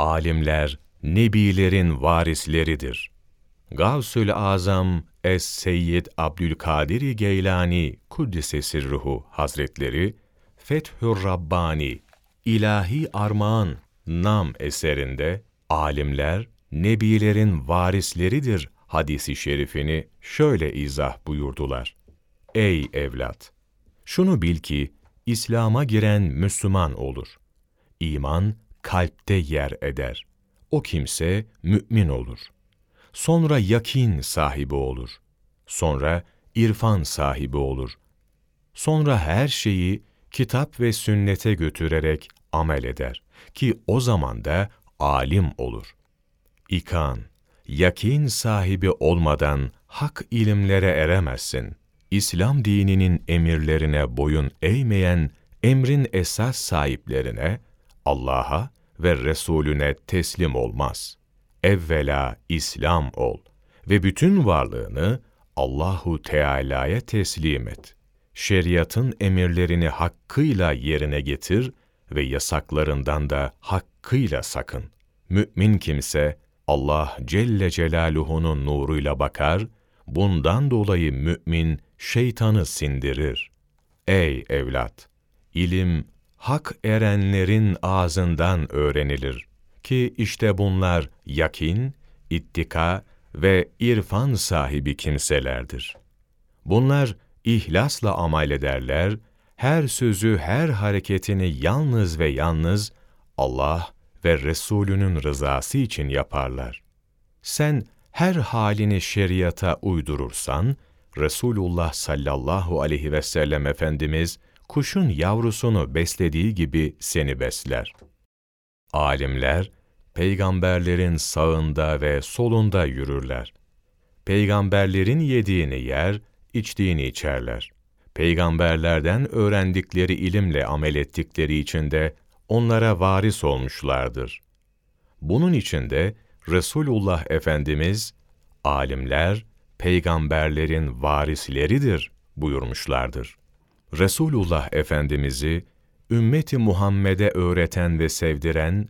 Alimler, nebilerin varisleridir. Gavsül Azam Es-Seyyid Abdülkadir Geylani Kuddise Ruhu Hazretleri, Fethür Rabbani, İlahi Armağan Nam eserinde, alimler, nebilerin varisleridir hadisi şerifini şöyle izah buyurdular. Ey evlat! Şunu bil ki, İslam'a giren Müslüman olur. İman, kalpte yer eder. O kimse mümin olur. Sonra yakin sahibi olur. Sonra irfan sahibi olur. Sonra her şeyi kitap ve sünnete götürerek amel eder ki o zaman da alim olur. İkan, yakin sahibi olmadan hak ilimlere eremezsin. İslam dininin emirlerine boyun eğmeyen emrin esas sahiplerine, Allah'a ve Resulüne teslim olmaz. Evvela İslam ol ve bütün varlığını Allahu Teala'ya teslim et. Şeriatın emirlerini hakkıyla yerine getir ve yasaklarından da hakkıyla sakın. Mümin kimse Allah Celle Celaluhu'nun nuruyla bakar, bundan dolayı mümin şeytanı sindirir. Ey evlat! İlim, hak erenlerin ağzından öğrenilir ki işte bunlar yakin, ittika ve irfan sahibi kimselerdir. Bunlar ihlasla amel ederler, her sözü, her hareketini yalnız ve yalnız Allah ve Resulünün rızası için yaparlar. Sen her halini şeriata uydurursan, Resulullah sallallahu aleyhi ve sellem Efendimiz, kuşun yavrusunu beslediği gibi seni besler. Alimler, peygamberlerin sağında ve solunda yürürler. Peygamberlerin yediğini yer, içtiğini içerler. Peygamberlerden öğrendikleri ilimle amel ettikleri için de onlara varis olmuşlardır. Bunun için de Resulullah Efendimiz, alimler, peygamberlerin varisleridir buyurmuşlardır. Resulullah Efendimiz'i, ümmeti Muhammed'e öğreten ve sevdiren,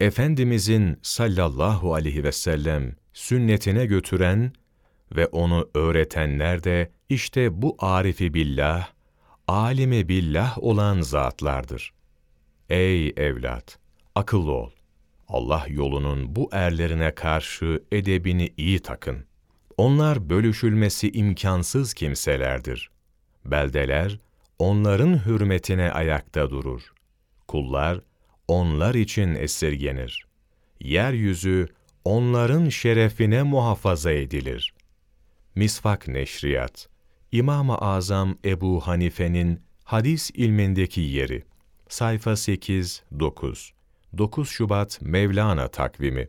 Efendimizin sallallahu aleyhi ve sellem sünnetine götüren ve onu öğretenler de işte bu arifi billah, alimi billah olan zatlardır. Ey evlat! Akıllı ol. Allah yolunun bu erlerine karşı edebini iyi takın. Onlar bölüşülmesi imkansız kimselerdir. Beldeler, onların hürmetine ayakta durur. Kullar, onlar için esirgenir. Yeryüzü, onların şerefine muhafaza edilir. Misvak Neşriyat İmam-ı Azam Ebu Hanife'nin hadis ilmindeki yeri Sayfa 8-9 9 Şubat Mevlana takvimi